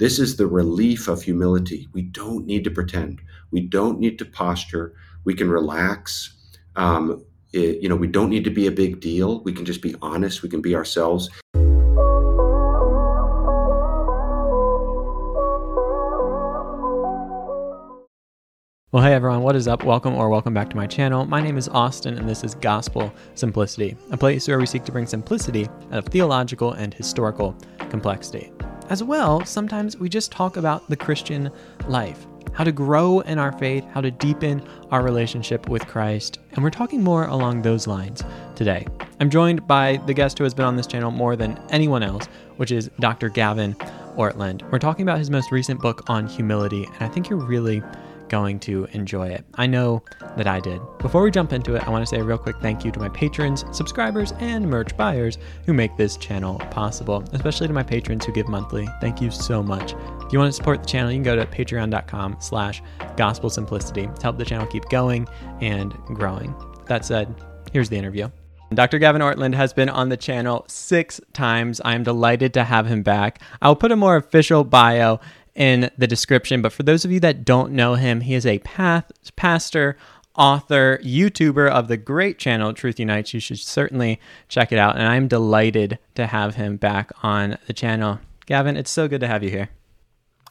This is the relief of humility. We don't need to pretend. We don't need to posture. We can relax. Um, it, you know, we don't need to be a big deal. We can just be honest. We can be ourselves. Well, hey everyone, what is up? Welcome or welcome back to my channel. My name is Austin, and this is Gospel Simplicity, a place where we seek to bring simplicity out of theological and historical complexity. As well, sometimes we just talk about the Christian life, how to grow in our faith, how to deepen our relationship with Christ, and we're talking more along those lines today. I'm joined by the guest who has been on this channel more than anyone else, which is Dr. Gavin Ortlund. We're talking about his most recent book on humility, and I think you're really going to enjoy it. I know that I did. Before we jump into it, I want to say a real quick thank you to my patrons, subscribers, and merch buyers who make this channel possible, especially to my patrons who give monthly. Thank you so much. If you want to support the channel, you can go to patreon.com slash gospel simplicity to help the channel keep going and growing. That said, here's the interview. Dr. Gavin Ortlund has been on the channel six times. I am delighted to have him back. I'll put a more official bio in the description. But for those of you that don't know him, he is a path, pastor, author, YouTuber of the great channel Truth Unites. You should certainly check it out. And I'm delighted to have him back on the channel. Gavin, it's so good to have you here.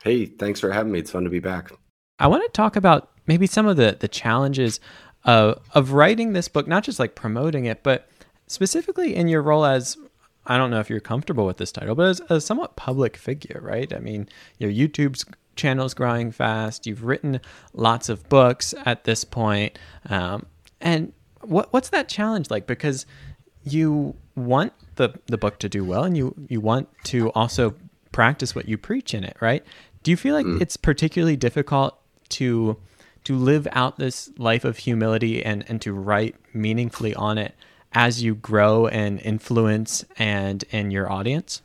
Hey, thanks for having me. It's fun to be back. I want to talk about maybe some of the, the challenges of, of writing this book, not just like promoting it, but specifically in your role as I don't know if you're comfortable with this title, but as a somewhat public figure, right? I mean, your YouTube's channel is growing fast. You've written lots of books at this point, um, and what what's that challenge like? Because you want the the book to do well, and you you want to also practice what you preach in it, right? Do you feel like mm. it's particularly difficult to to live out this life of humility and and to write meaningfully on it as you grow and influence and in your audience?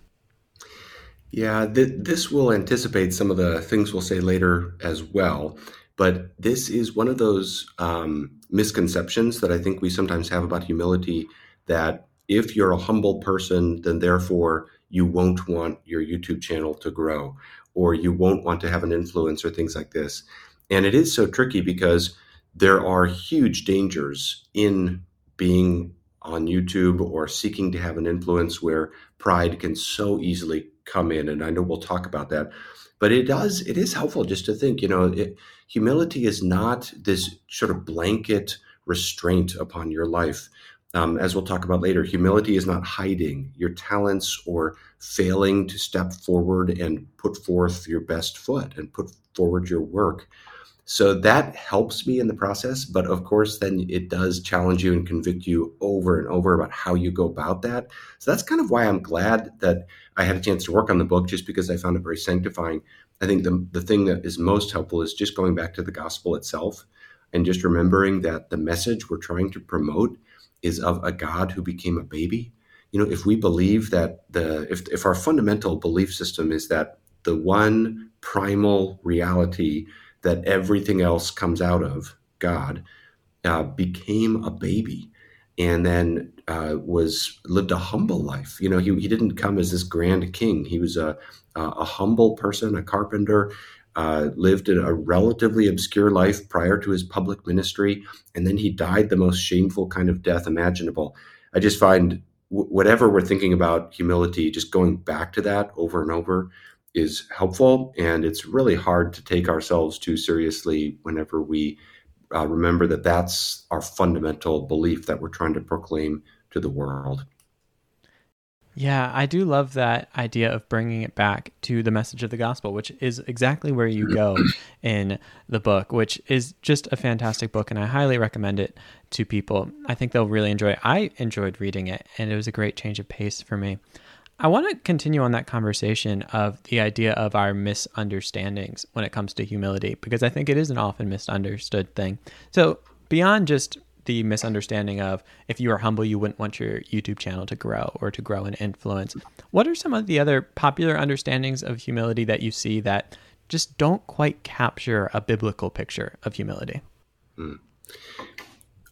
Yeah, th- this will anticipate some of the things we'll say later as well. But this is one of those um, misconceptions that I think we sometimes have about humility that if you're a humble person, then therefore you won't want your YouTube channel to grow or you won't want to have an influence or things like this. And it is so tricky because there are huge dangers in being on YouTube or seeking to have an influence where pride can so easily come in. And I know we'll talk about that. But it does, it is helpful just to think, you know, it, humility is not this sort of blanket restraint upon your life. Um, as we'll talk about later, humility is not hiding your talents or failing to step forward and put forth your best foot and put forward your work. So that helps me in the process. But of course, then it does challenge you and convict you over and over about how you go about that. So that's kind of why I'm glad that I had a chance to work on the book, just because I found it very sanctifying. I think the, the thing that is most helpful is just going back to the gospel itself and just remembering that the message we're trying to promote is of a God who became a baby. You know, if we believe that the, if, if our fundamental belief system is that the one primal reality that everything else comes out of God, uh, became a baby and then uh, was lived a humble life. You know, he, he didn't come as this grand king. He was a, a humble person, a carpenter, uh, lived a relatively obscure life prior to his public ministry, and then he died the most shameful kind of death imaginable. I just find w- whatever we're thinking about humility, just going back to that over and over is helpful. And it's really hard to take ourselves too seriously whenever we uh, remember that that's our fundamental belief that we're trying to proclaim to the world. Yeah, I do love that idea of bringing it back to the message of the gospel, which is exactly where you go in the book, which is just a fantastic book, and I highly recommend it to people. I think they'll really enjoy it. I enjoyed reading it, and it was a great change of pace for me. I want to continue on that conversation of the idea of our misunderstandings when it comes to humility, because I think it is an often misunderstood thing. So, beyond just the misunderstanding of if you are humble, you wouldn't want your YouTube channel to grow or to grow in influence, what are some of the other popular understandings of humility that you see that just don't quite capture a biblical picture of humility? Mm.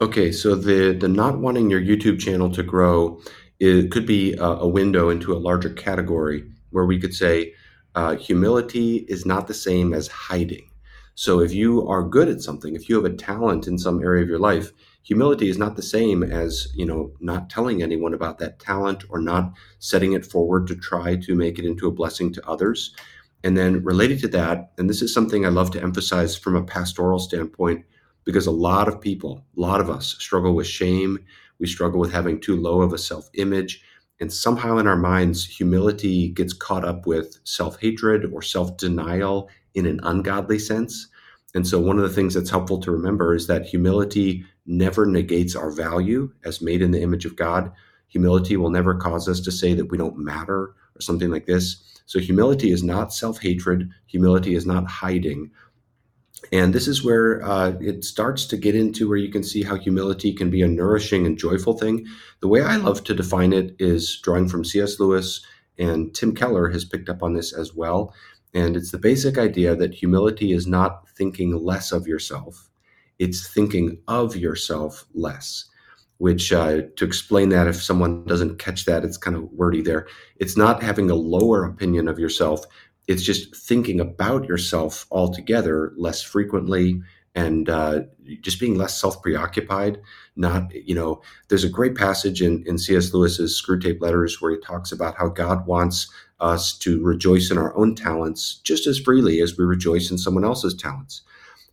Okay, so the the not wanting your YouTube channel to grow it could be a, a window into a larger category where we could say uh, humility is not the same as hiding. So if you are good at something, if you have a talent in some area of your life, humility is not the same as you know not telling anyone about that talent or not setting it forward to try to make it into a blessing to others. And then related to that, and this is something I love to emphasize from a pastoral standpoint, because a lot of people, a lot of us struggle with shame. We struggle with having too low of a self image. And somehow in our minds, humility gets caught up with self hatred or self denial in an ungodly sense. And so, one of the things that's helpful to remember is that humility never negates our value as made in the image of God. Humility will never cause us to say that we don't matter or something like this. So, humility is not self hatred, humility is not hiding. And this is where uh, it starts to get into where you can see how humility can be a nourishing and joyful thing. The way I love to define it is drawing from C.S. Lewis, and Tim Keller has picked up on this as well. And it's the basic idea that humility is not thinking less of yourself, it's thinking of yourself less. Which, uh, to explain that, if someone doesn't catch that, it's kind of wordy there. It's not having a lower opinion of yourself, it's just thinking about yourself altogether less frequently and uh, just being less self-preoccupied not you know there's a great passage in, in cs lewis's Screwtape letters where he talks about how god wants us to rejoice in our own talents just as freely as we rejoice in someone else's talents.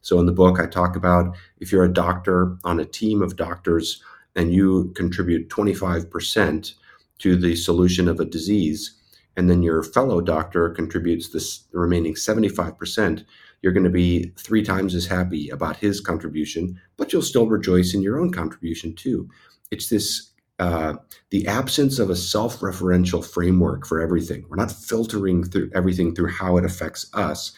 So in the book i talk about if you're a doctor on a team of doctors and you contribute 25% to the solution of a disease and then your fellow doctor contributes this the remaining 75%, you're going to be three times as happy about his contribution, but you'll still rejoice in your own contribution too. It's this uh, the absence of a self-referential framework for everything. We're not filtering through everything through how it affects us.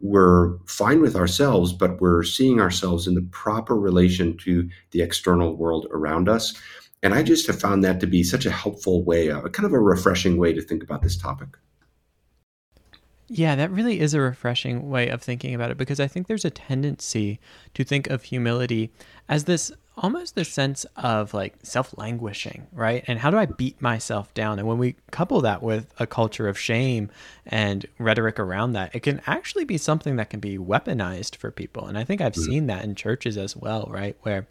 We're fine with ourselves, but we're seeing ourselves in the proper relation to the external world around us. And I just have found that to be such a helpful way, a kind of a refreshing way to think about this topic. Yeah, that really is a refreshing way of thinking about it because I think there's a tendency to think of humility as this almost this sense of like self languishing, right? And how do I beat myself down? And when we couple that with a culture of shame and rhetoric around that, it can actually be something that can be weaponized for people. And I think I've mm-hmm. seen that in churches as well, right? Where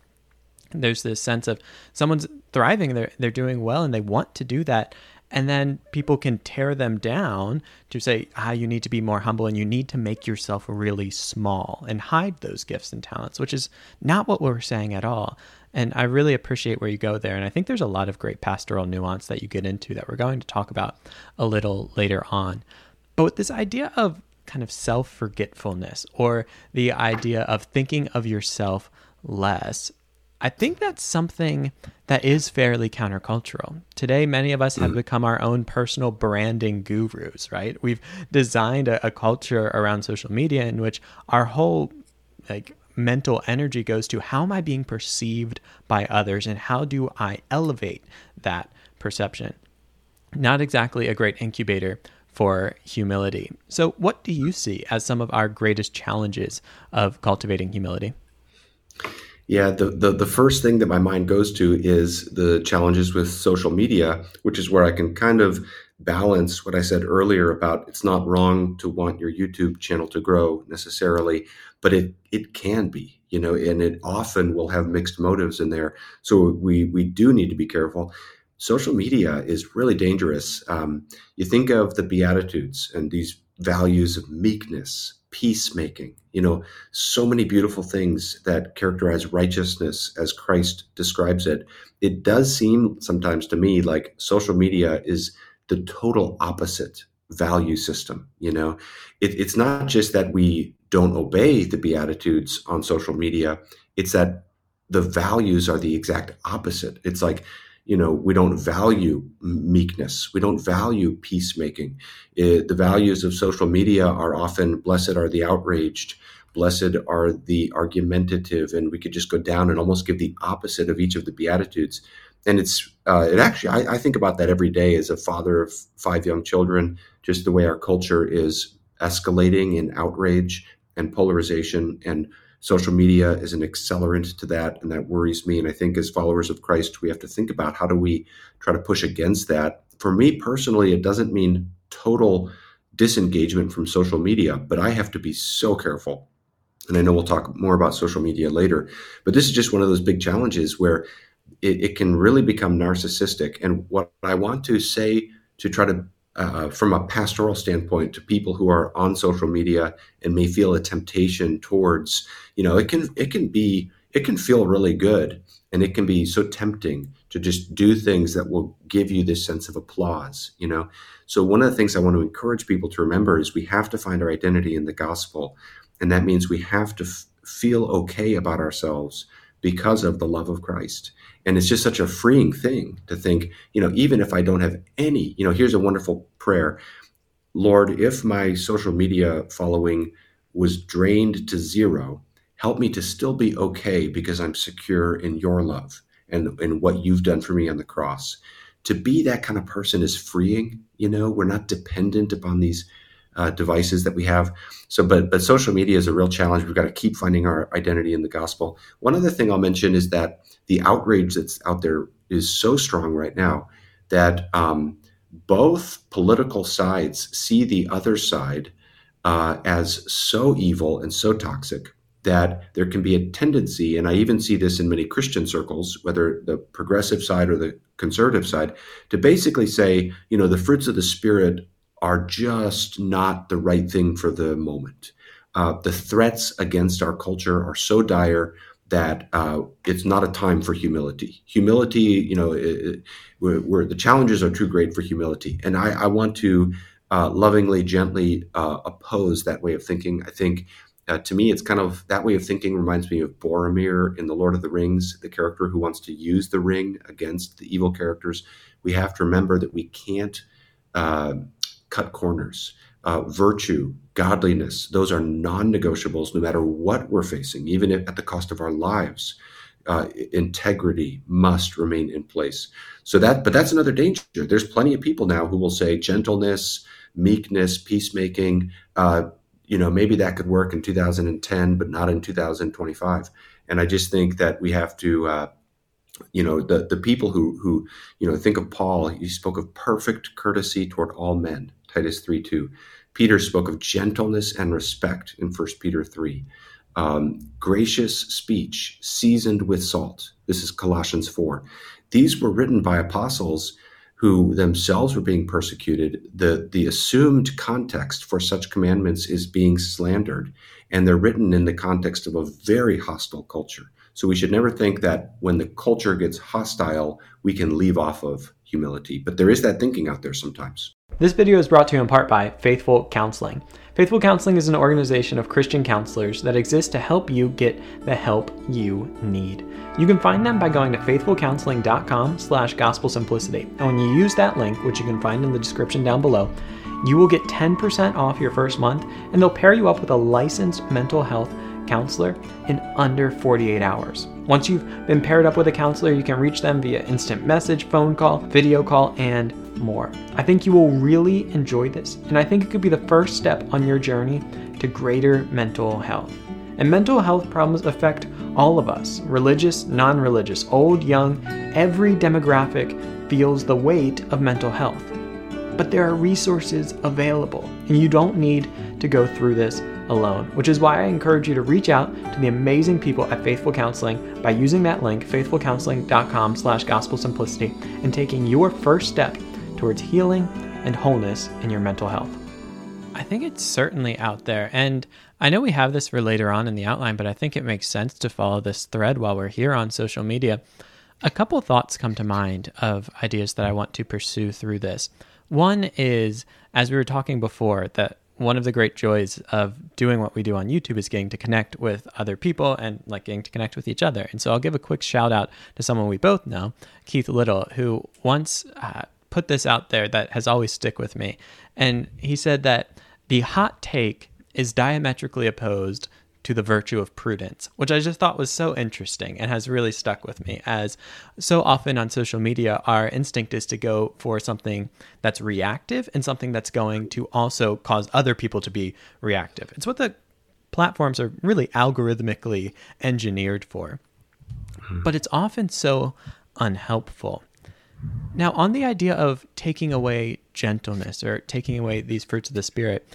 there's this sense of someone's thriving they're they're doing well and they want to do that. And then people can tear them down to say ah you need to be more humble and you need to make yourself really small and hide those gifts and talents which is not what we're saying at all. And i really appreciate where you go there. And i think there's a lot of great pastoral nuance that you get into that we're going to talk about a little later on. But this idea of kind of self forgetfulness or the idea of thinking of yourself less I think that's something that is fairly countercultural. Today, many of us have mm. become our own personal branding gurus, right? We've designed a, a culture around social media in which our whole like mental energy goes to how am I being perceived by others and how do I elevate that perception? Not exactly a great incubator for humility. So, what do you see as some of our greatest challenges of cultivating humility? Yeah, the, the, the first thing that my mind goes to is the challenges with social media, which is where I can kind of balance what I said earlier about it's not wrong to want your YouTube channel to grow necessarily, but it it can be, you know, and it often will have mixed motives in there. So we we do need to be careful. Social media is really dangerous. Um, you think of the Beatitudes and these values of meekness, peacemaking, you know, so many beautiful things that characterize righteousness as Christ describes it. It does seem sometimes to me like social media is the total opposite value system. You know, it, it's not just that we don't obey the Beatitudes on social media, it's that the values are the exact opposite. It's like, you know we don't value meekness. We don't value peacemaking. It, the values of social media are often blessed are the outraged. Blessed are the argumentative. And we could just go down and almost give the opposite of each of the beatitudes. And it's uh, it actually I, I think about that every day as a father of five young children just the way our culture is escalating in outrage and polarization and social media is an accelerant to that and that worries me and i think as followers of christ we have to think about how do we try to push against that for me personally it doesn't mean total disengagement from social media, but I have to be so careful. And I know we'll talk more about social media later, but this is just one of those big challenges where it, it can really become narcissistic. And what I want to say to try to uh, from a pastoral standpoint to people who are on social media and may feel a temptation towards you know it can it can be it can feel really good and it can be so tempting to just do things that will give you this sense of applause you know? So one of the things i want to encourage people to remember is we have to find our identity in the gospel. And that means we have to f- feel okay about ourselves because of the love of christ and it's just such a freeing thing to think, you know, even if I don't have any, you know, here's a wonderful prayer Lord, if my social media following was drained to zero, help me to still be okay because I'm secure in your love and, and what you've done for me on the cross. To be that kind of person is freeing. You know, we're not dependent upon these uh, devices that we have. So, but but social media is a real challenge. We've got to keep finding our identity in the gospel. One other thing I'll mention is that the outrage that's out there is so strong right now that um, both political sides see the other side uh, as so evil and so toxic that there can be a tendency, and I even see this in many Christian circles, whether the progressive side or the conservative side, to basically say, you know, the fruits of the Spirit are just not the right thing for the moment. Uh, the threats against our culture are so dire that uh, it's not a time for humility. Humility, you know, it, where, where, the challenges are too great for humility. And I, I want to uh, lovingly, gently uh, oppose that way of thinking. I think uh, to me, it's kind of that way of thinking reminds me of Boromir in The Lord of the Rings, the character who wants to use the ring against the evil characters. We have to remember that we can't uh, cut corners. Uh, virtue, godliness, those are non negotiables no matter what we're facing, even at the cost of our lives. Uh, integrity must remain in place. So that, but that's another danger. There's plenty of people now who will say gentleness, meekness, peacemaking. Uh, you know, maybe that could work in 2010, but not in 2025. And I just think that we have to uh, you know the the people who who you know think of paul he spoke of perfect courtesy toward all men titus 3 2 peter spoke of gentleness and respect in 1 peter 3 um, gracious speech seasoned with salt. This is colossians 4 these were written by apostles who themselves were being persecuted. The the assumed context for such commandments is being slandered and they're written in the context of a very hostile culture. So we should never think that when the culture gets hostile, we can leave off of humility. But there is that thinking out there sometimes. This video is brought to you in part by Faithful Counseling. Faithful Counseling is an organization of Christian counselors that exists to help you get the help you need. You can find them by going to faithfulcounseling.com slash gospel simplicity. And when you use that link, which you can find in the description down below, you will get 10% off your first month and they'll pair you up with a licensed mental health counselor in under 48 hours. Once you've been paired up with a counselor, you can reach them via instant message, phone call, video call, and more. I think you will really enjoy this, and I think it could be the first step on your journey to greater mental health. And mental health problems affect all of us religious, non religious, old, young, every demographic feels the weight of mental health. But there are resources available, and you don't need to go through this alone, which is why I encourage you to reach out to the amazing people at Faithful Counseling by using that link, faithfulcounseling.com slash gospel simplicity, and taking your first step towards healing and wholeness in your mental health. I think it's certainly out there. And I know we have this for later on in the outline, but I think it makes sense to follow this thread while we're here on social media. A couple thoughts come to mind of ideas that I want to pursue through this. One is, as we were talking before, that one of the great joys of doing what we do on YouTube is getting to connect with other people and like getting to connect with each other. And so I'll give a quick shout out to someone we both know, Keith Little, who once uh, put this out there that has always stick with me. And he said that the hot take is diametrically opposed to the virtue of prudence, which I just thought was so interesting and has really stuck with me. As so often on social media, our instinct is to go for something that's reactive and something that's going to also cause other people to be reactive. It's what the platforms are really algorithmically engineered for. But it's often so unhelpful. Now, on the idea of taking away gentleness or taking away these fruits of the Spirit,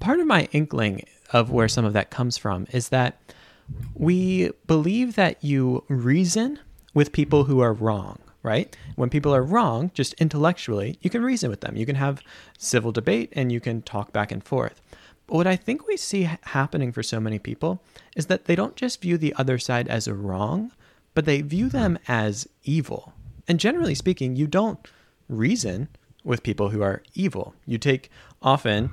part of my inkling of where some of that comes from is that we believe that you reason with people who are wrong, right? When people are wrong, just intellectually, you can reason with them. You can have civil debate and you can talk back and forth. But what I think we see happening for so many people is that they don't just view the other side as wrong, but they view them as evil. And generally speaking, you don't reason with people who are evil. You take often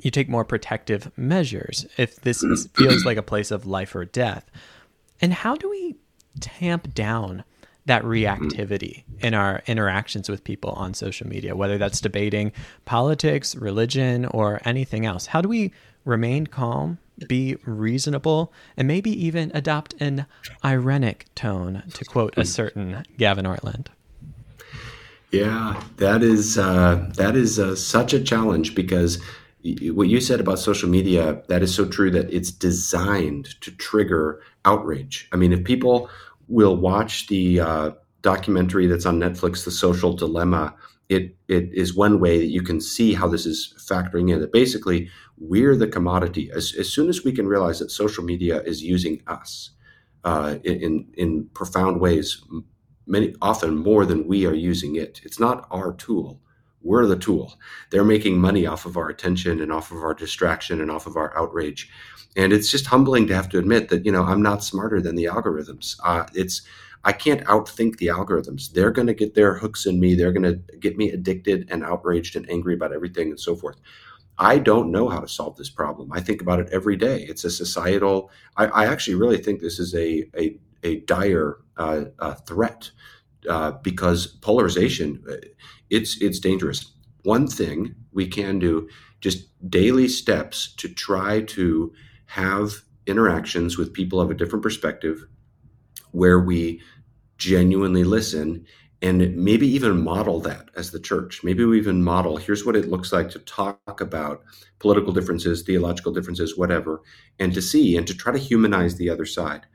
you take more protective measures if this is, feels like a place of life or death. And how do we tamp down that reactivity in our interactions with people on social media, whether that's debating politics, religion, or anything else? How do we remain calm, be reasonable, and maybe even adopt an ironic tone, to quote a certain Gavin Ortlund? Yeah, that is uh, that is uh, such a challenge because what you said about social media that is so true that it's designed to trigger outrage. I mean, if people will watch the uh, documentary that's on Netflix, The Social Dilemma, it it is one way that you can see how this is factoring in. That basically we're the commodity. As, as soon as we can realize that social media is using us uh, in in profound ways, many often more than we are using it. It's not our tool we're the tool. They're making money off of our attention and off of our distraction and off of our outrage. And it's just humbling to have to admit that, you know, I'm not smarter than the algorithms. Uh, it's, I can't outthink the algorithms. They're going to get their hooks in me. They're going to get me addicted and outraged and angry about everything and so forth. I don't know how to solve this problem. I think about it every day. It's a societal. I, I actually really think this is a a, a dire uh, uh, threat uh, because polarization it's it's dangerous. One thing we can do just daily steps to try to have interactions with people of a different perspective where we genuinely listen and maybe even model that as the church. Maybe we even model here's what it looks like to talk about political differences, theological differences, whatever, and to see and to try to humanize the other side.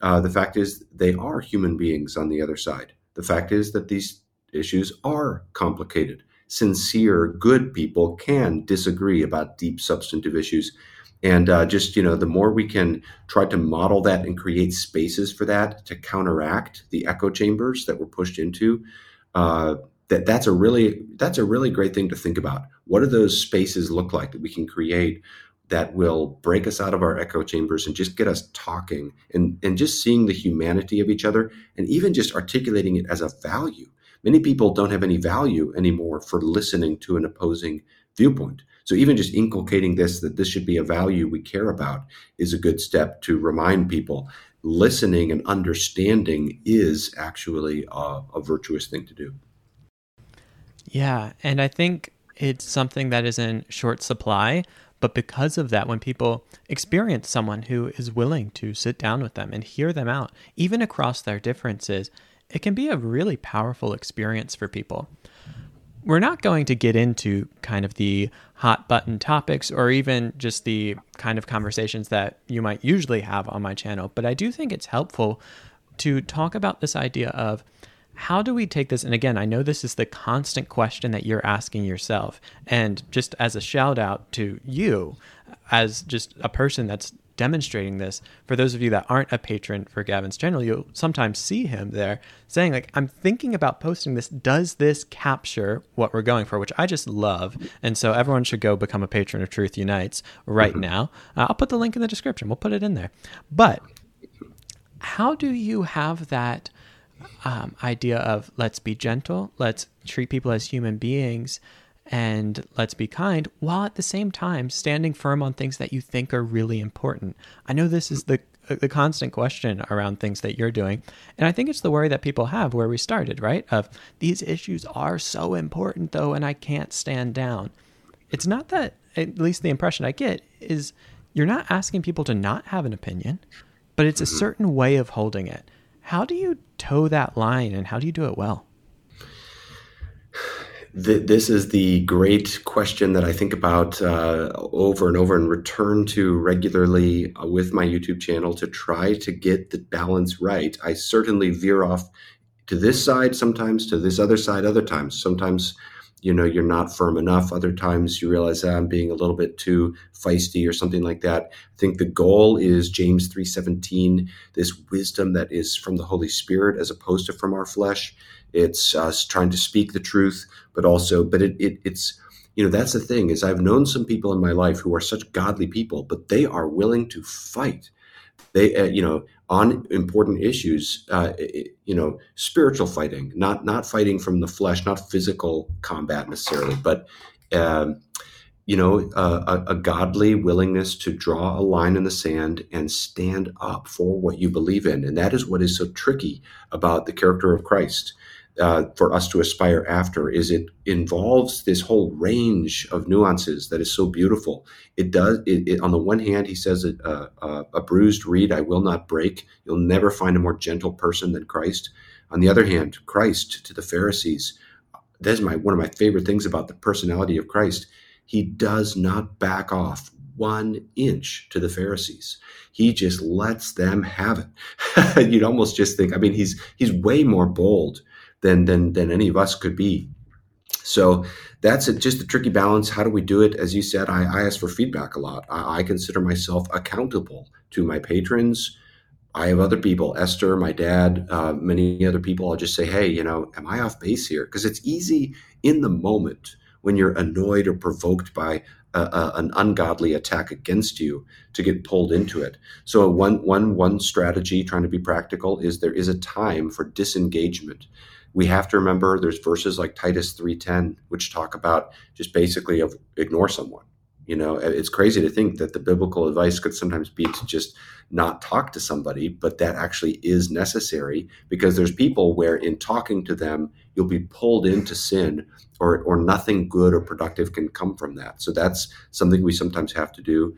Uh, the fact is, they are human beings on the other side. The fact is that these issues are complicated. Sincere, good people can disagree about deep substantive issues. And uh, just, you know, the more we can try to model that and create spaces for that to counteract the echo chambers that we're pushed into, uh, that that's a really that's a really great thing to think about. What do those spaces look like that we can create that will break us out of our echo chambers and just get us talking and, and just seeing the humanity of each other and even just articulating it as a value many people don't have any value anymore for listening to an opposing viewpoint. So even just inculcating this that this should be a value we care about is a good step to remind people listening and understanding is actually a, a virtuous thing to do. Yeah, and I think it's something that is in short supply. But because of that, when people experience someone who is willing to sit down with them and hear them out, even across their differences, it can be a really powerful experience for people. We're not going to get into kind of the hot button topics or even just the kind of conversations that you might usually have on my channel, but I do think it's helpful to talk about this idea of how do we take this? And again, I know this is the constant question that you're asking yourself. And just as a shout out to you, as just a person that's demonstrating this. For those of you that aren't a patron for Gavin's channel, you'll sometimes see him there saying, like, I'm thinking about posting this. Does this capture what we're going for? Which I just love. And so everyone should go become a patron of Truth Unites right mm-hmm. now. Uh, I'll put the link in the description. We'll put it in there. But how do you have that um, idea of let's be gentle, let's treat people as human beings? And let's be kind while at the same time standing firm on things that you think are really important. I know this is the the constant question around things that you're doing. And I think it's the worry that people have where we started, right? Of these issues are so important though and I can't stand down. It's not that at least the impression I get is you're not asking people to not have an opinion, but it's a mm-hmm. certain way of holding it. How do you toe that line and how do you do it well? This is the great question that I think about uh, over and over and return to regularly uh, with my YouTube channel to try to get the balance right. I certainly veer off to this side sometimes, to this other side other times. Sometimes you know you're not firm enough other times you realize that i'm being a little bit too feisty or something like that i think the goal is james 3.17 this wisdom that is from the holy spirit as opposed to from our flesh it's us trying to speak the truth but also but it, it it's you know that's the thing is i've known some people in my life who are such godly people but they are willing to fight. They uh, you know on important issues uh, you know spiritual fighting not not fighting from the flesh not physical combat necessarily but um, you know a, a, godly willingness to draw a line in the sand and stand up for what you believe in. And that is what is so tricky about the character of christ uh, for us to aspire after is it involves this whole range of nuances that is so beautiful it does it, it, on the one hand he says uh, uh, a bruised reed i will not break you'll never find a more gentle person than christ on the other hand christ to the pharisees that's my one of my favorite things about the personality of christ he does not back off one inch to the Pharisees. He just lets them have it. You'd almost just think, I mean, he's he's way more bold than than than any of us could be. So that's a, just a tricky balance. How do we do it? As you said, I, I ask for feedback a lot. I, I, consider myself accountable to my patrons. I have other people, Esther, my dad, uh, many other people. I'll just say, hey, you know, am I off base here? Because it's easy in the moment when you're annoyed or provoked by a, a, an ungodly attack against you to get pulled into it. So one one one strategy, trying to be practical, is there is a time for disengagement we have to remember there's verses like Titus 3:10 which talk about just basically of ignore someone. You know, it's crazy to think that the biblical advice could sometimes be to just not talk to somebody, but that actually is necessary because there's people where in talking to them you'll be pulled into sin or or nothing good or productive can come from that. So that's something we sometimes have to do.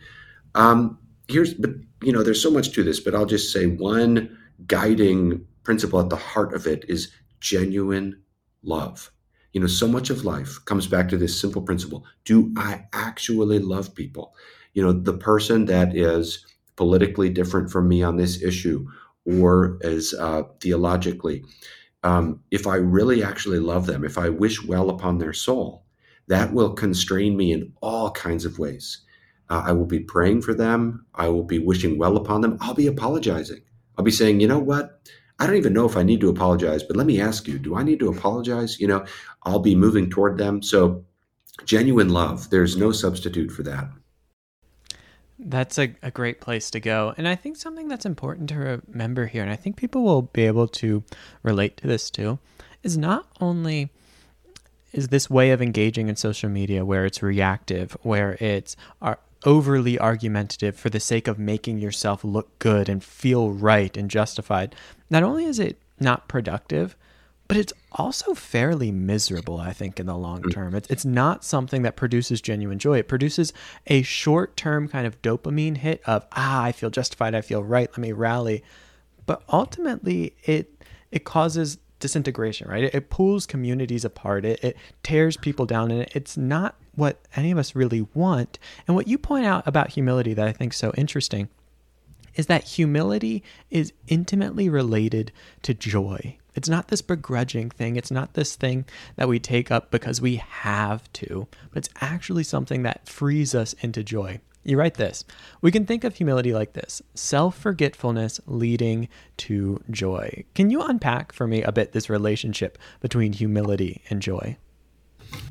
Um, here's but you know there's so much to this, but I'll just say one guiding principle at the heart of it is genuine love. You know, so much of life comes back to this simple principle Do I actually love people? You know, the person that is politically different from me on this issue or as uh, theologically, um, if I really actually love them, if I wish well upon their soul, that will constrain me in all kinds of ways. Uh, I will be praying for them. I will be wishing well upon them. I'll be apologizing. I'll be saying, you know what? I don't even know if I need to apologize, but let me ask you, do I need to apologize? You know, I'll be moving toward them. So, genuine love, there's no substitute for that. That's a, a great place to go. And I think something that's important to remember here, and I think people will be able to relate to this too, is not only is this way of engaging in social media where it's reactive, where it's our, overly argumentative for the sake of making yourself look good and feel right and justified, not only is it not productive, but it's also fairly miserable, I think, in the long mm. term. It's, it's not something that produces genuine joy. It produces a short term kind of dopamine hit of, ah, I feel justified, I feel right, let me rally. But ultimately, it, it causes disintegration, right? It, it pulls communities apart, it, it tears people down, and it, it's not what any of us really want. And what you point out about humility that I think so interesting is that humility is intimately related to joy. It's not this begrudging thing. It's not this thing that we take up because we have to, but it's actually something that frees us into joy. You write this. We can think of humility like this self forgetfulness leading to joy. Can you unpack for me a bit this relationship between humility and joy?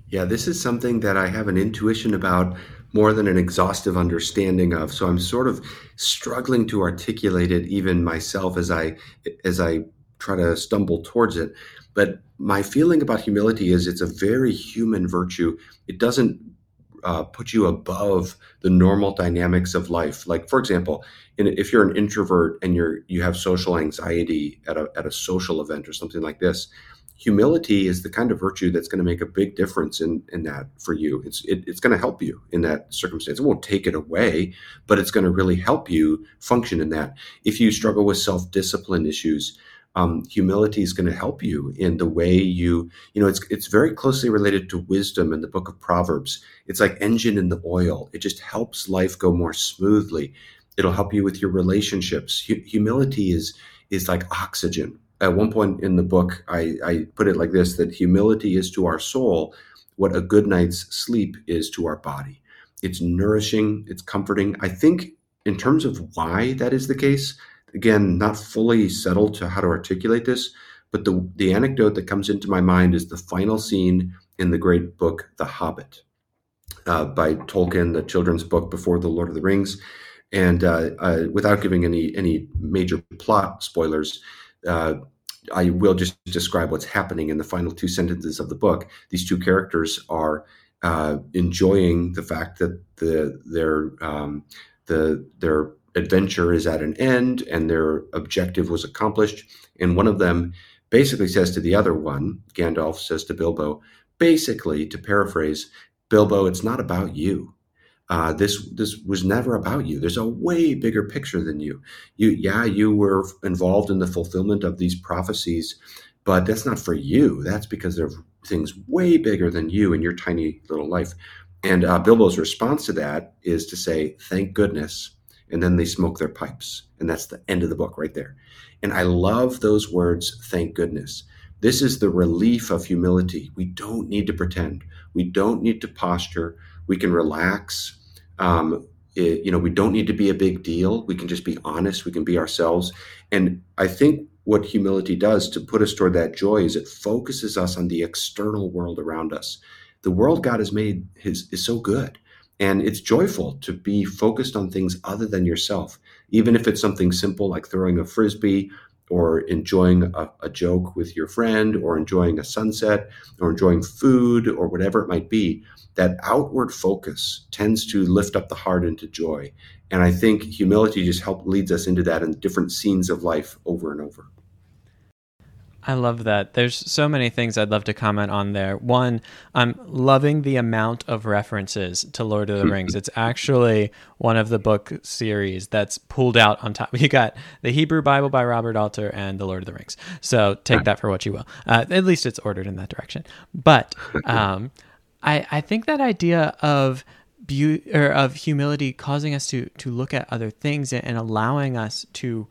Yeah, this is something that I have an intuition about more than an exhaustive understanding of. So I'm sort of struggling to articulate it even myself as I as I try to stumble towards it. But my feeling about humility is it's a very human virtue. It doesn't uh, put you above the normal dynamics of life. Like, for example, in, if you're an introvert and you're you have social anxiety at a at a social event or something like this, humility is the kind of virtue that's going to make a big difference in in that for you. It's it, it's going to help you in that circumstance. It won't take it away, but it's going to really help you function in that. If you struggle with self discipline issues. Um, humility is going to help you in the way you you know it's it's very closely related to wisdom in the book of proverbs it's like engine in the oil it just helps life go more smoothly it'll help you with your relationships humility is is like oxygen at one point in the book, I, I put it like this that humility is to our soul what a good night's sleep is to our body. It's nourishing, it's comforting. I think, in terms of why that is the case, again, not fully settled to how to articulate this, but the, the anecdote that comes into my mind is the final scene in the great book, The Hobbit, uh, by Tolkien, the children's book before The Lord of the Rings. And uh, uh, without giving any any major plot spoilers, uh, I will just describe what's happening in the final two sentences of the book. These two characters are uh, enjoying the fact that the their um, the their adventure is at an end and their objective was accomplished. And one of them basically says to the other one, Gandalf says to Bilbo, basically to paraphrase, Bilbo, it's not about you uh, this this was never about you. There's a way bigger picture than you. You yeah, you were involved in the fulfillment of these prophecies, but that's not for you. That's because there are things way bigger than you in your tiny little life. And uh, Bilbo's response to that is to say, "Thank goodness," and then they smoke their pipes, and that's the end of the book right there. And I love those words, "Thank goodness." This is the relief of humility. We don't need to pretend. We don't need to posture. We can relax um, it, you know, we don't need to be a big deal. We can just be honest. We can be ourselves. And I think what humility does to put us toward that joy is it focuses us on the external world around us. The world God has made is, is so good. And it's joyful to be focused on things other than yourself, even if it's something simple like throwing a frisbee or enjoying a, a, joke with your friend or enjoying a sunset or enjoying food or whatever it might be that outward focus tends to lift up the heart into joy. And i think humility just help leads us into that in different scenes of life over and over I love that. There's so many things I'd love to comment on there. One, I'm loving the amount of references to Lord of the Rings. It's actually one of the book series that's pulled out on top. You got the Hebrew Bible by Robert Alter and the Lord of the Rings. So take that for what you will. Uh, at least it's ordered in that direction. But um, I, I think that idea of beauty or of humility causing us to to look at other things and, and allowing us to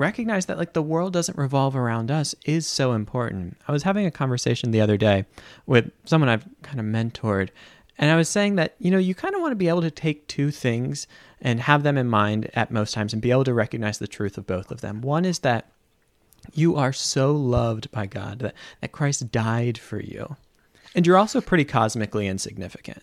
recognize that like the world doesn't revolve around us is so important. I was having a conversation the other day with someone I've kind of mentored and I was saying that, you know, you kind of want to be able to take two things and have them in mind at most times and be able to recognize the truth of both of them. One is that you are so loved by God that, that Christ died for you. And you're also pretty cosmically insignificant.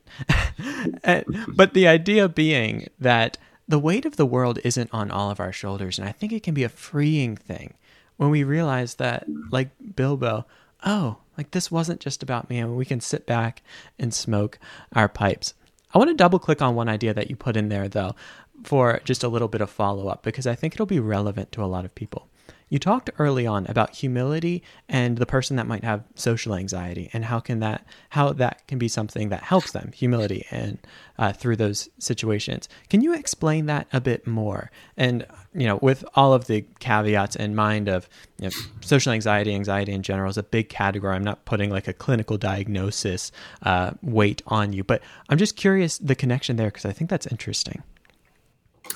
and, but the idea being that the weight of the world isn't on all of our shoulders. And I think it can be a freeing thing when we realize that, like Bilbo, oh, like this wasn't just about me, and we can sit back and smoke our pipes. I want to double click on one idea that you put in there, though, for just a little bit of follow up, because I think it'll be relevant to a lot of people. You talked early on about humility and the person that might have social anxiety and how can that how that can be something that helps them humility and uh, through those situations. Can you explain that a bit more? And you know, with all of the caveats in mind of you know, social anxiety, anxiety in general is a big category. I'm not putting like a clinical diagnosis uh, weight on you, but I'm just curious the connection there because I think that's interesting.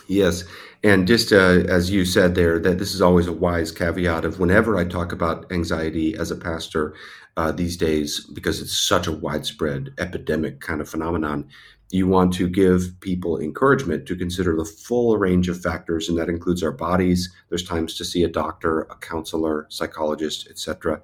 Yes, and just uh, as you said there, that this is always a wise caveat of whenever I talk about anxiety as a pastor uh, these days, because it's such a widespread epidemic kind of phenomenon, you want to give people encouragement to consider the full range of factors, and that includes our bodies. There's times to see a doctor, a counselor, psychologist, etc.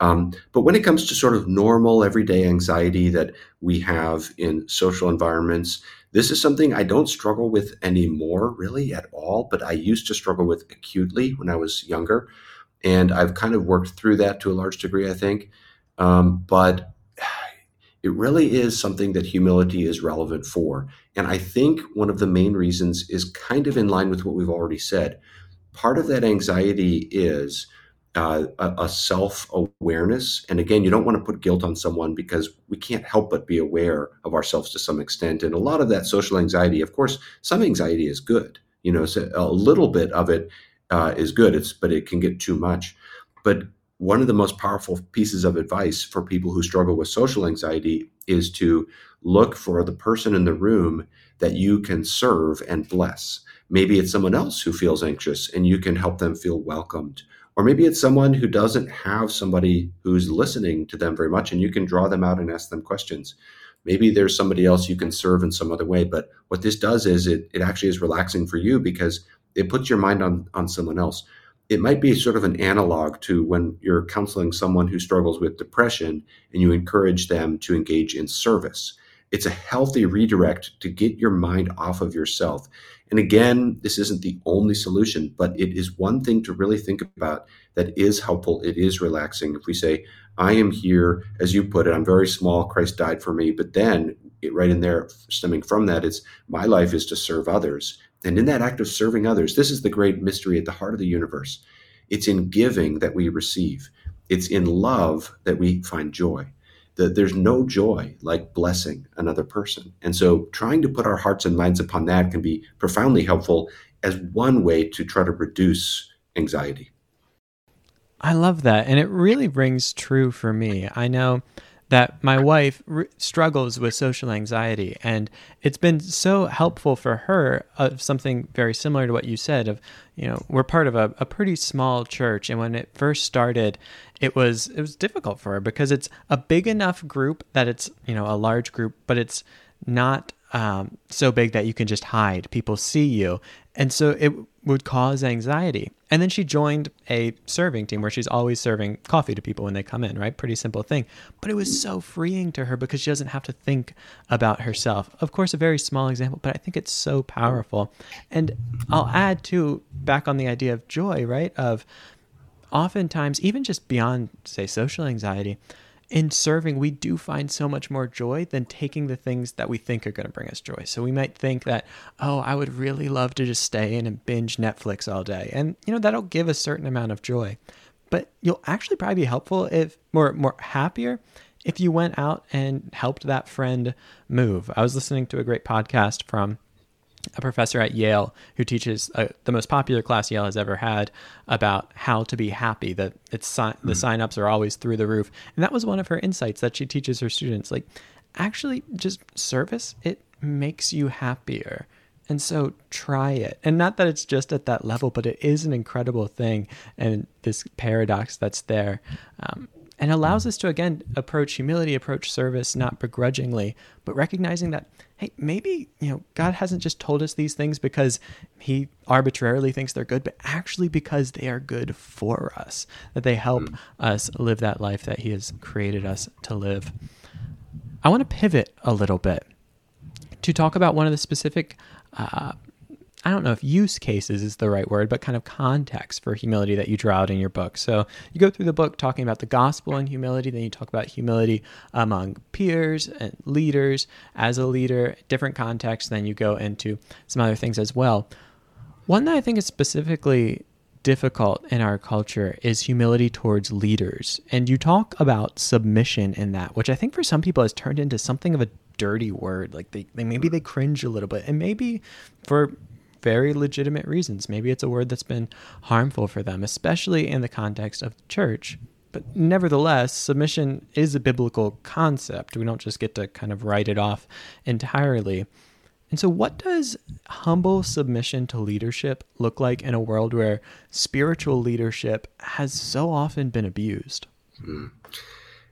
Um, but when it comes to sort of normal everyday anxiety that we have in social environments, this is something I don't struggle with anymore, really, at all, but I used to struggle with acutely when I was younger. And I've kind of worked through that to a large degree, I think. Um, but it really is something that humility is relevant for. And I think one of the main reasons is kind of in line with what we've already said. Part of that anxiety is uh, a, self awareness. And again, you don't want to put guilt on someone because we can't help but be aware of ourselves to some extent. And a lot of that social anxiety, of course, some anxiety is good. You know, so a little bit of it uh, is good. It's but it can get too much. But one of the most powerful pieces of advice for people who struggle with social anxiety is to look for the person in the room that you can serve and bless. Maybe it's someone else who feels anxious and you can help them feel welcomed Or maybe it's someone who doesn't have somebody who's listening to them very much and you can draw them out and ask them questions. Maybe there's somebody else you can serve in some other way. But what this does is it, it actually is relaxing for you because it puts your mind on, on someone else. It might be sort of an analog to when you're counseling someone who struggles with depression and you encourage them to engage in service. It's a healthy redirect to get your mind off of yourself. And again, this isn't the only solution, but it is one thing to really think about that is helpful. It is relaxing. If we say, I am here, as you put it, I'm very small, Christ died for me. But then, right in there, stemming from that, it's my life is to serve others. And in that act of serving others, this is the great mystery at the heart of the universe. It's in giving that we receive, it's in love that we find joy. That there's no joy like blessing another person. And so trying to put our hearts and minds upon that can be profoundly helpful as one way to try to reduce anxiety. I love that. And it really rings true for me. I know that my wife r- struggles with social anxiety and it's been so helpful for her of something very similar to what you said of you know we're part of a, a pretty small church and when it first started it was it was difficult for her because it's a big enough group that it's you know a large group but it's not um, so big that you can just hide people see you and so it would cause anxiety. And then she joined a serving team where she's always serving coffee to people when they come in, right? Pretty simple thing. But it was so freeing to her because she doesn't have to think about herself. Of course, a very small example, but I think it's so powerful. And I'll add to back on the idea of joy, right? Of oftentimes, even just beyond, say, social anxiety, in serving, we do find so much more joy than taking the things that we think are going to bring us joy. So we might think that, oh, I would really love to just stay in and binge Netflix all day. And, you know, that'll give a certain amount of joy. But you'll actually probably be helpful if more, more happier if you went out and helped that friend move. I was listening to a great podcast from a professor at Yale who teaches uh, the most popular class Yale has ever had about how to be happy. That it's si- mm-hmm. the hmm. signups are always through the roof, and that was one of her insights that she teaches her students. Like, actually, just service it makes you happier. And so try it. And not that it's just at that level, but it is an incredible thing. And this paradox that's there. Um, and allows us to again approach humility approach service not begrudgingly but recognizing that hey maybe you know god hasn't just told us these things because he arbitrarily thinks they're good but actually because they are good for us that they help mm. us live that life that he has created us to live i want to pivot a little bit to talk about one of the specific uh, I don't know if use cases is the right word, but kind of context for humility that you draw out in your book. So you go through the book talking about the gospel and humility, then you talk about humility among peers and leaders as a leader, different contexts, then you go into some other things as well. One that I think is specifically difficult in our culture is humility towards leaders. And you talk about submission in that, which I think for some people has turned into something of a dirty word. Like they, they maybe they cringe a little bit. And maybe for very legitimate reasons. Maybe it's a word that's been harmful for them, especially in the context of the church. But nevertheless, submission is a biblical concept. We don't just get to kind of write it off entirely. And so, what does humble submission to leadership look like in a world where spiritual leadership has so often been abused? Hmm.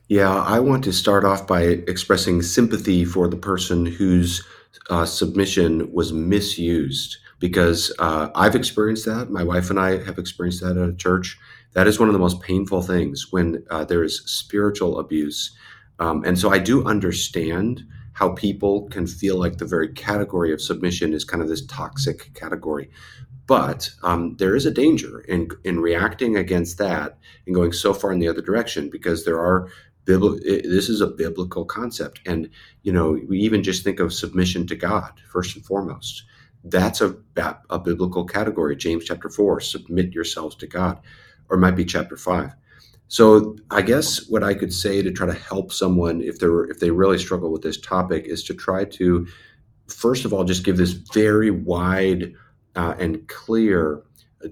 Yeah, I want to start off by expressing sympathy for the person whose uh, submission was misused because uh, I've experienced that. My wife and I have experienced that at a church. That is one of the most painful things when uh, there is spiritual abuse. Um, and so I do understand how people can feel like the very category of submission is kind of this toxic category. But um, there is a danger in, in reacting against that and going so far in the other direction because there are this is a biblical concept and you know we even just think of submission to god first and foremost that's a, a biblical category. James chapter 4, submit yourselves to God, or might be chapter 5. So I guess what I could say to try to help someone if they're if they really struggle with this topic is to try to first of all just give this very wide uh, and clear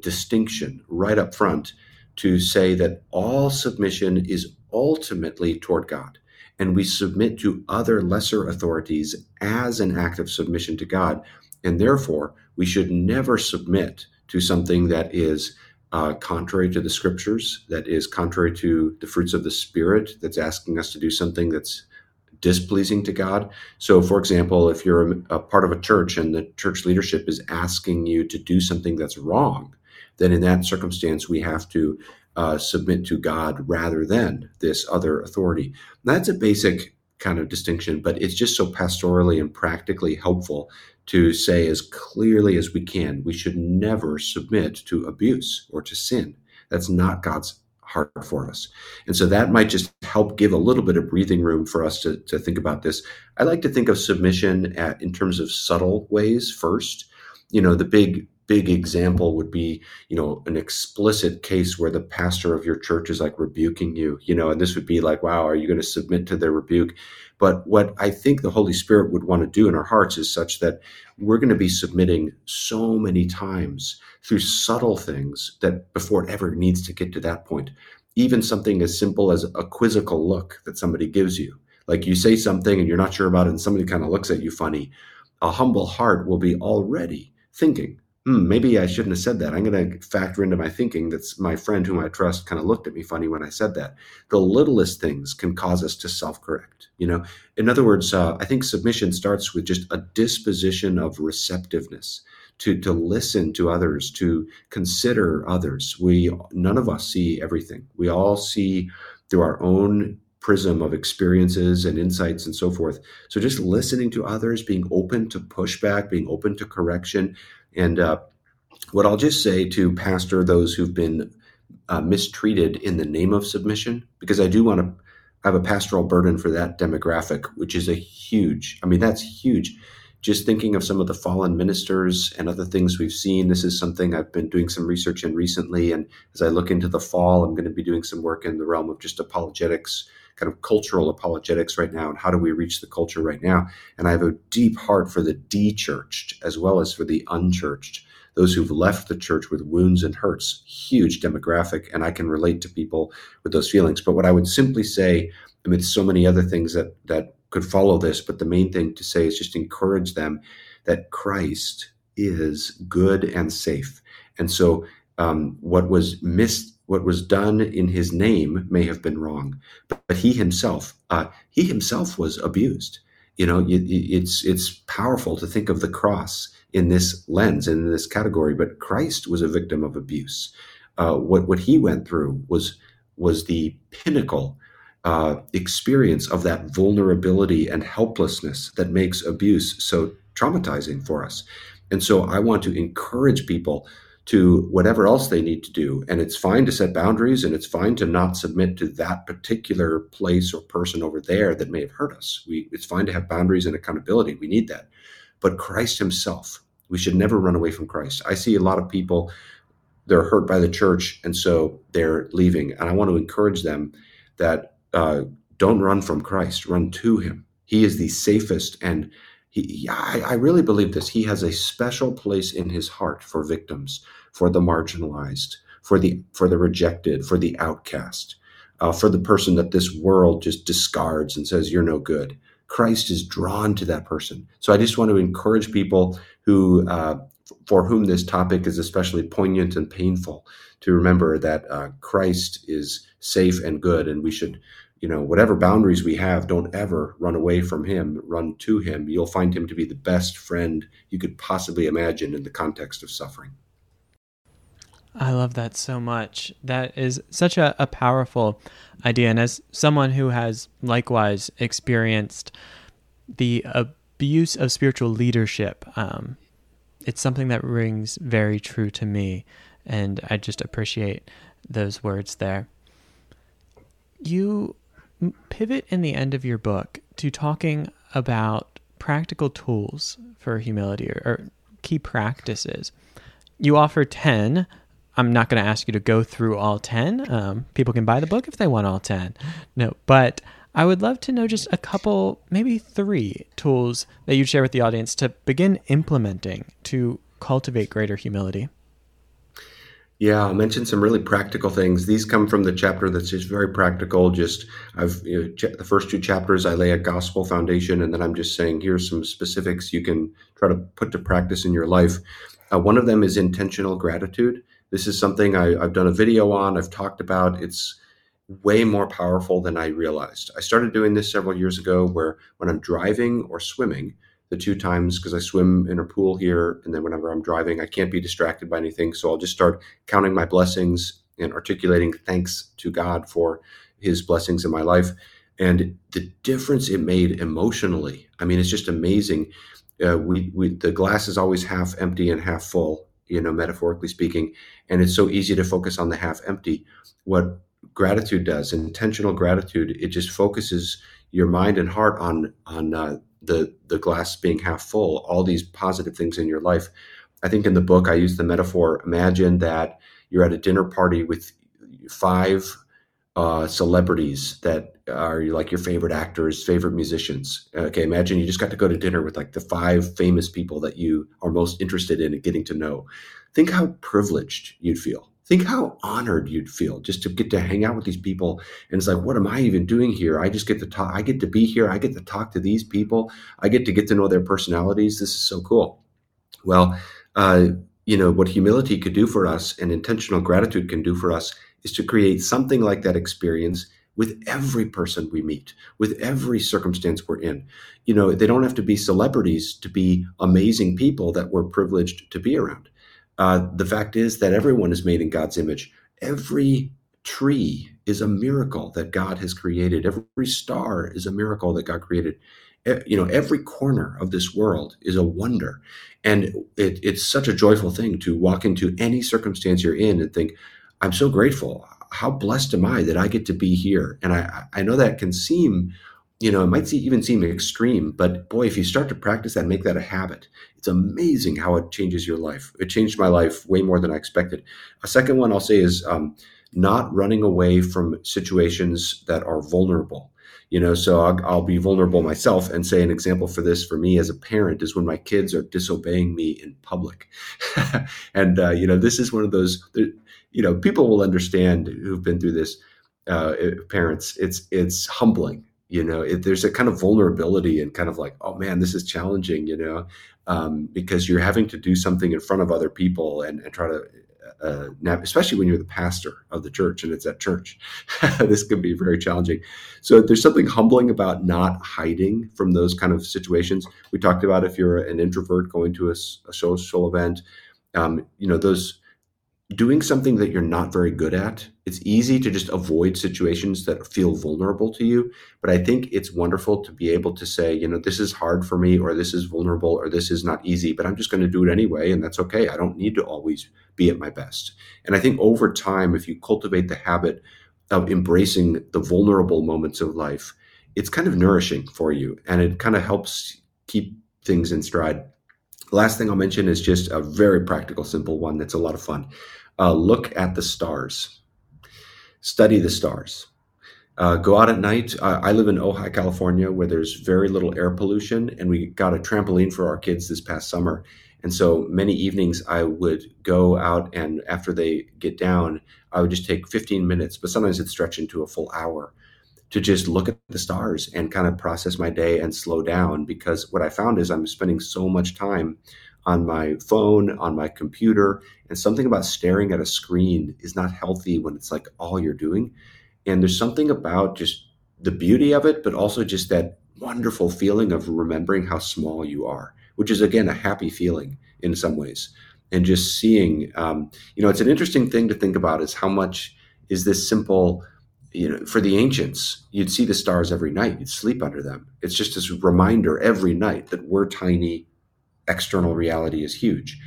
distinction right up front to say that all submission is ultimately toward God and we submit to other lesser authorities as an act of submission to God and therefore, we should never submit to something that is uh, contrary to the scriptures, that is contrary to the fruits of the Spirit, that's asking us to do something that's displeasing to God. So, for example, if you're a, a, part of a church and the church leadership is asking you to do something that's wrong, then in that circumstance, we have to uh, submit to God rather than this other authority. That's a basic kind of distinction, but it's just so pastorally and practically helpful to say as clearly as we can we should never submit to abuse or to sin. That's not God's heart for us. And so that might just help give a little bit of breathing room for us to, to think about this. I like to think of submission at, in terms of subtle ways first. You know, the big big example would be, you know, an explicit case where the pastor of your church is like rebuking you, you know, and this would be like, wow, are you going to submit to their rebuke? But what I think the Holy Spirit would want to do in our hearts is such that we're going to be submitting so many times through subtle things that before it ever needs to get to that point. Even something as simple as a quizzical look that somebody gives you. Like you say something and you're not sure about it, and somebody kind of looks at you funny. A humble heart will be already thinking, hmm, maybe I shouldn't have said that. I'm going to factor into my thinking that my friend whom I trust kind of looked at me funny when I said that. The littlest things can cause us to self-correct. You know, in other words, uh, I think submission starts with just a disposition of receptiveness to to listen to others, to consider others. We none of us see everything. We all see through our own prism of experiences and insights and so forth. So just listening to others, being open to pushback, being open to correction, and uh, what I'll just say to pastor those who've been uh, mistreated in the name of submission, because I do want to have a pastoral burden for that demographic, which is a huge, I mean, that's huge. Just thinking of some of the fallen ministers and other things we've seen, this is something I've been doing some research in recently. And as I look into the fall, I'm going to be doing some work in the realm of just apologetics kind of cultural apologetics right now and how do we reach the culture right now. And I have a deep heart for the de-churched as well as for the unchurched, those who've left the church with wounds and hurts, huge demographic, and I can relate to people with those feelings. But what I would simply say, amidst so many other things that that could follow this, but the main thing to say is just encourage them that Christ is good and safe. And so um, what was missed what was done in his name may have been wrong, but, but he himself, uh, he himself was abused. You know, it, it's it's powerful to think of the cross in this lens and in this category. But Christ was a victim of abuse. Uh, what what he went through was was the pinnacle uh, experience of that vulnerability and helplessness that makes abuse so traumatizing for us. And so I want to encourage people to whatever else they need to do. And it's fine to set boundaries and it's fine to not submit to that particular place or person over there that may have hurt us. We, it's fine to have boundaries and accountability. We need that. But Christ Himself, we should never run away from Christ. I see a lot of people, they're hurt by the church and so they're leaving. And I want to encourage them that uh, don't run from Christ, run to Him. He is the safest and he, I, I really believe this. He has a special place in his heart for victims, for the marginalized, for the for the rejected, for the outcast, uh, for the person that this world just discards and says you're no good. Christ is drawn to that person. So I just want to encourage people who, uh, for whom this topic is especially poignant and painful, to remember that uh, Christ is safe and good, and we should you know, whatever boundaries we have, don't ever run away from him, run to him. You'll find him to be the best friend you could possibly imagine in the context of suffering. I love that so much. That is such a, a powerful idea. And as someone who has likewise experienced the abuse of spiritual leadership, um, it's something that rings very true to me. And I just appreciate those words there. You pivot in the end of your book to talking about practical tools for humility or, or key practices. You offer 10. I'm not going to ask you to go through all 10. Um, people can buy the book if they want all 10. No, but I would love to know just a couple, maybe three tools that you'd share with the audience to begin implementing to cultivate greater humility. Yeah, I'll mention some really practical things. These come from the chapter that's just very practical. Just I've you know, ch- the first two chapters, I lay a gospel foundation, and then I'm just saying here's some specifics you can try to put to practice in your life. Uh, one of them is intentional gratitude. This is something I, I've done a video on, I've talked about. It's way more powerful than I realized. I started doing this several years ago where when I'm driving or swimming, the two times because I swim in a pool here, and then whenever I'm driving, I can't be distracted by anything. So I'll just start counting my blessings and articulating thanks to God for His blessings in my life. And the difference it made emotionally, I mean, it's just amazing. Uh, we, we the glass is always half empty and half full, you know, metaphorically speaking, and it's so easy to focus on the half empty. What gratitude does, intentional gratitude, it just focuses your mind and heart on on uh, the the glass being half full, all these positive things in your life. I think in the book I use the metaphor: imagine that you're at a dinner party with five uh, celebrities that are like your favorite actors, favorite musicians. Okay, imagine you just got to go to dinner with like the five famous people that you are most interested in getting to know. Think how privileged you'd feel think how honored you'd feel just to get to hang out with these people. And it's like what am i even doing here? I just get to talk i get to be here. I get to talk to these people. I get to get to know their personalities. This is so cool. Well uh, you know what humility could do for us and intentional gratitude can do for us is to create something like that experience with every person we meet, with every circumstance we're in. You know, they don't have to be celebrities to be amazing people that we're privileged to be around. Uh, the fact is that everyone is made in God's image. Every tree is a miracle that God has created. Every star is a miracle that God created. You know, every corner of this world is a wonder. And it, it's such a joyful thing to walk into any circumstance you're in and think, I'm so grateful. How blessed am I that I get to be here? And I, I know that can seem you know, it might see, even seem extreme, but boy, if you start to practice that and make that a habit, it's amazing how it changes your life. It changed my life way more than I expected. A second one I'll say is um, not running away from situations that are vulnerable. You know, so I'll, I'll, be vulnerable myself and say an example for this for me as a parent is when my kids are disobeying me in public. and, uh, you know, this is one of those, you know, people will understand who've been through this. Uh, parents, it's it's humbling you know it, there's a kind of vulnerability and kind of like oh man this is challenging you know um, because you're having to do something in front of other people and, and try to uh, especially when you're the pastor of the church and it's at church. This can be very challenging. So there's something humbling about not hiding from those kind of situations. We talked about if you're an introvert going to a, a social event um, you know those doing something that you're not very good at, it's easy to just avoid situations that feel vulnerable to you. But I think it's wonderful to be able to say, you know, this is hard for me, or this is vulnerable, or this is not easy, but I'm just going to do it anyway. And that's okay. I don't need to always be at my best. And I think over time, if you cultivate the habit of embracing the vulnerable moments of life, it's kind of nourishing for you and it kind of helps keep things in stride. last thing I'll mention is just a very practical, simple one that's a lot of fun uh, look at the stars, study the stars. Uh, go out at night. Uh, I live in Ojai, California, where there's very little air pollution, and we got a trampoline for our kids this past summer. And so many evenings I would go out, and after they get down, I would just take 15 minutes, but sometimes it'd stretch into a full hour to just look at the stars and kind of process my day and slow down. Because what I found is I'm spending so much time on my phone, on my computer. And something about staring at a screen is not healthy when it's like all you're doing. And there's something about just the beauty of it, but also just that wonderful feeling of remembering how small you are, which is again a happy feeling in some ways. And just seeing, um, you know, it's an interesting thing to think about is how much is this simple you know, for the ancients, you'd see the stars every night. You'd sleep under them. It's just this reminder every night that we're tiny external reality is huge.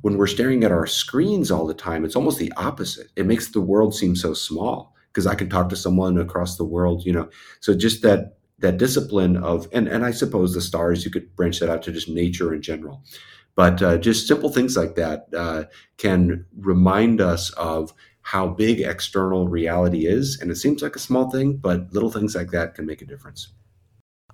When we're staring at our screens all the time, it's almost the opposite. It makes the world seem so small because I can talk to someone across the world, you know. So just that that discipline of and and I suppose the stars you could branch that out to just nature in general, but uh, just simple things like that uh, can remind us of how big external reality is, and it seems like a small thing, but little things like that can make a difference.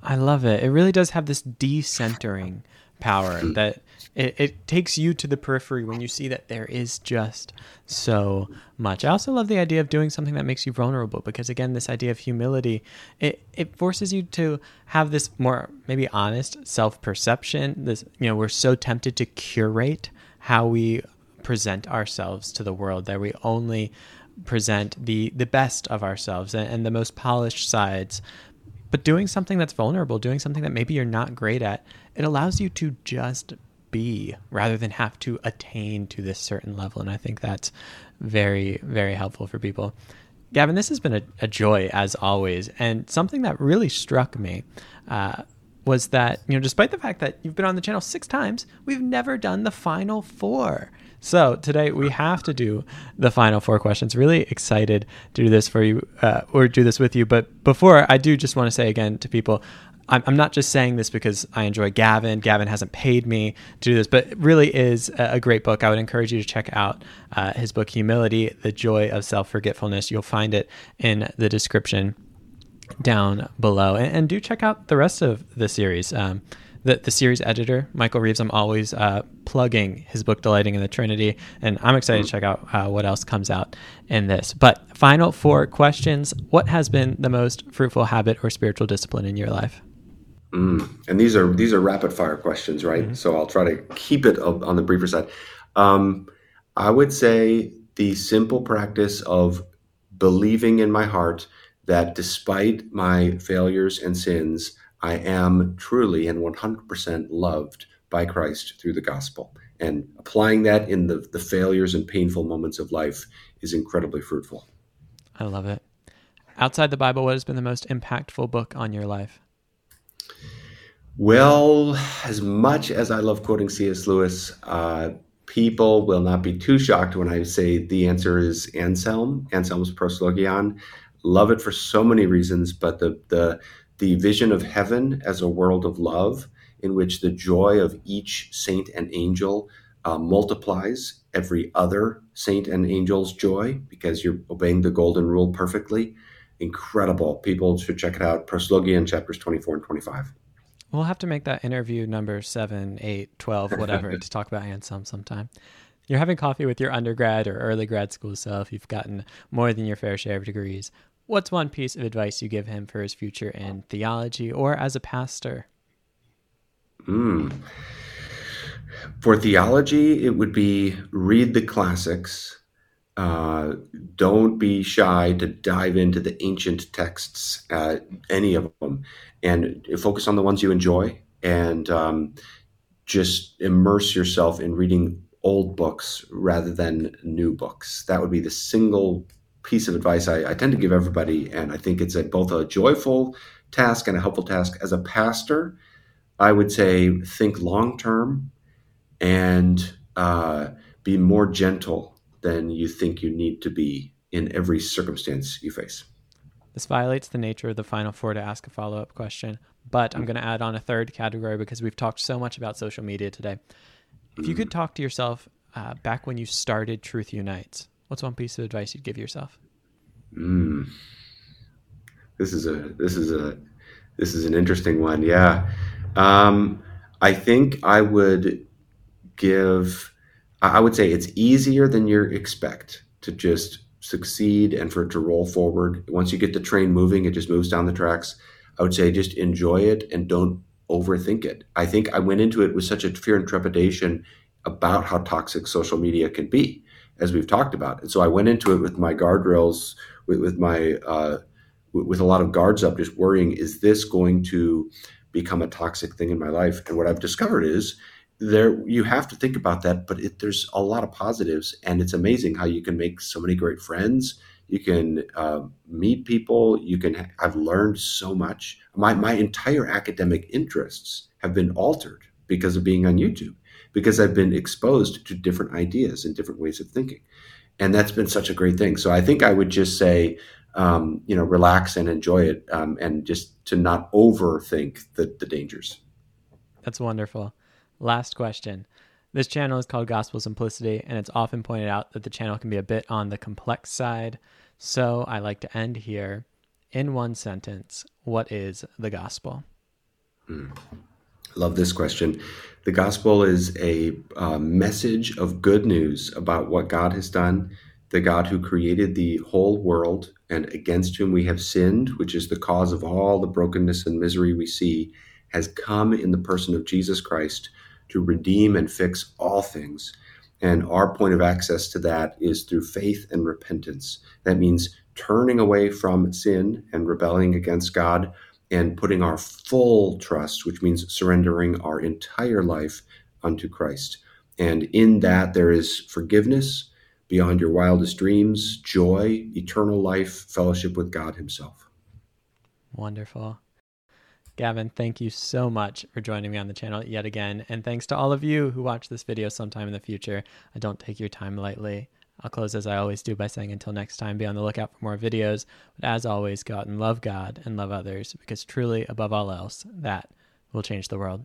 I love it. It really does have this decentering power that it, it takes you to the periphery when you see that there is just so much. I also love the idea of doing something that makes you vulnerable because again, this idea of humility, it, it forces you to have this more maybe honest self-perception. This, you know, we're so tempted to curate how we present ourselves to the world, that we only present the the best of ourselves and, and the most polished sides but doing something that's vulnerable, doing something that maybe you're not great at, it allows you to just be rather than have to attain to this certain level. And I think that's very, very helpful for people. Gavin, this has been a, a joy as always. And something that really struck me uh, was that, you know, despite the fact that you've been on the channel six times, we've never done the final four. So today we have to do the final four questions. Really excited to do this for you uh, or do this with you. But before I do, just want to say again to people, I'm, not just saying this because I enjoy Gavin. Gavin hasn't paid me to do this, but it really is a great book. I would encourage you to check out uh, his book, Humility: The Joy of Self Forgetfulness. You'll find it in the description down below, and, and do check out the rest of the series. Um, the, the series editor, Michael Reeves, I'm always uh, plugging his book, Delighting in the Trinity, and I'm excited to check out uh, what else comes out in this. But final four questions What has been the most fruitful habit or spiritual discipline in your life? Mm. And these are these are rapid fire questions, right? Mm-hmm. So I'll try to keep it on the briefer side. Um, I would say the simple practice of believing in my heart that despite my failures and sins, I am truly and 100% loved by Christ through the gospel. And applying that in the, the failures and painful moments of life is incredibly fruitful. I love it. Outside the Bible, what has been the most impactful book on your life? Well, as much as I love quoting C.S. Lewis, uh, people will not be too shocked when I say the answer is Anselm, Anselm's Proslogion. Love it for so many reasons, but the the the vision of heaven as a world of love in which the joy of each saint and angel uh, multiplies every other saint and angel's joy because you're obeying the golden rule perfectly. Incredible. People should check it out. Proslogion chapters 24 and 25. We'll have to make that interview number 7, 8, 12, whatever, to talk about Anselm sometime. You're having coffee with your undergrad or early grad school self. You've gotten more than your fair share of degrees. What's one piece of advice you give him for his future in theology or as a pastor? Mm. For theology, it would be read the classics. Uh, don't be shy to dive into the ancient texts, uh, any of them, and focus on the ones you enjoy and um, just immerse yourself in reading old books rather than new books. That would be the single piece of advice I, I tend to give everybody, and I think it's a, both a joyful task and a helpful task. As a pastor, I would say think long term and uh, be more gentle than you think you need to be in every circumstance you face. This violates the nature of the final four to ask a follow up question, but I'm going to add on a third category because we've talked so much about social media today. If you could mm. talk to yourself uh, back when you started Truth Unites, What's one piece of advice you'd give yourself? Mm. This is a this is a this is an interesting one. Yeah, um, I think I would give. I would say it's easier than you expect to just succeed and for it to roll forward. Once you get the train moving, it just moves down the tracks. I would say just enjoy it and don't overthink it. I think I went into it with such a fear and trepidation about how toxic social media can be as we've talked about. And so I went into it with my guardrails, with, with my uh, with a lot of guards up, just worrying: is this going to become a toxic thing in my life? And what I've discovered is there you have to think about that, but it, there's a lot of positives, and it's amazing how you can make so many great friends. You can uh, meet people. You can. I've learned so much. My my entire academic interests have been altered because of being on YouTube because I've been exposed to different ideas and different ways of thinking. And that's been such a great thing. So I think I would just say, um, you know, relax and enjoy it um, and just to not overthink the, the dangers. That's wonderful. Last question. This channel is called Gospel Simplicity, and it's often pointed out that the channel can be a bit on the complex side. So I like to end here in one sentence What is the gospel? Mm. Love this question. The gospel is a uh, message of good news about what God has done, the God who created the whole world and against whom we have sinned, which is the cause of all the brokenness and misery we see, has come in the person of Jesus Christ to redeem and fix all things. And our point of access to that is through faith and repentance. That means turning away from sin and rebelling against God and putting our full trust, which means surrendering our entire life unto Christ. And in that, there is forgiveness beyond your wildest dreams, joy, eternal life, fellowship with God Himself. Wonderful. Gavin, thank you so much for joining me on the channel yet again. And thanks to all of you who watch this video sometime in the future. I don't take your time lightly. I'll close as I always do by saying until next time, be on the lookout for more videos. But as always, go out and love God and love others because truly, above all else, that will change the world.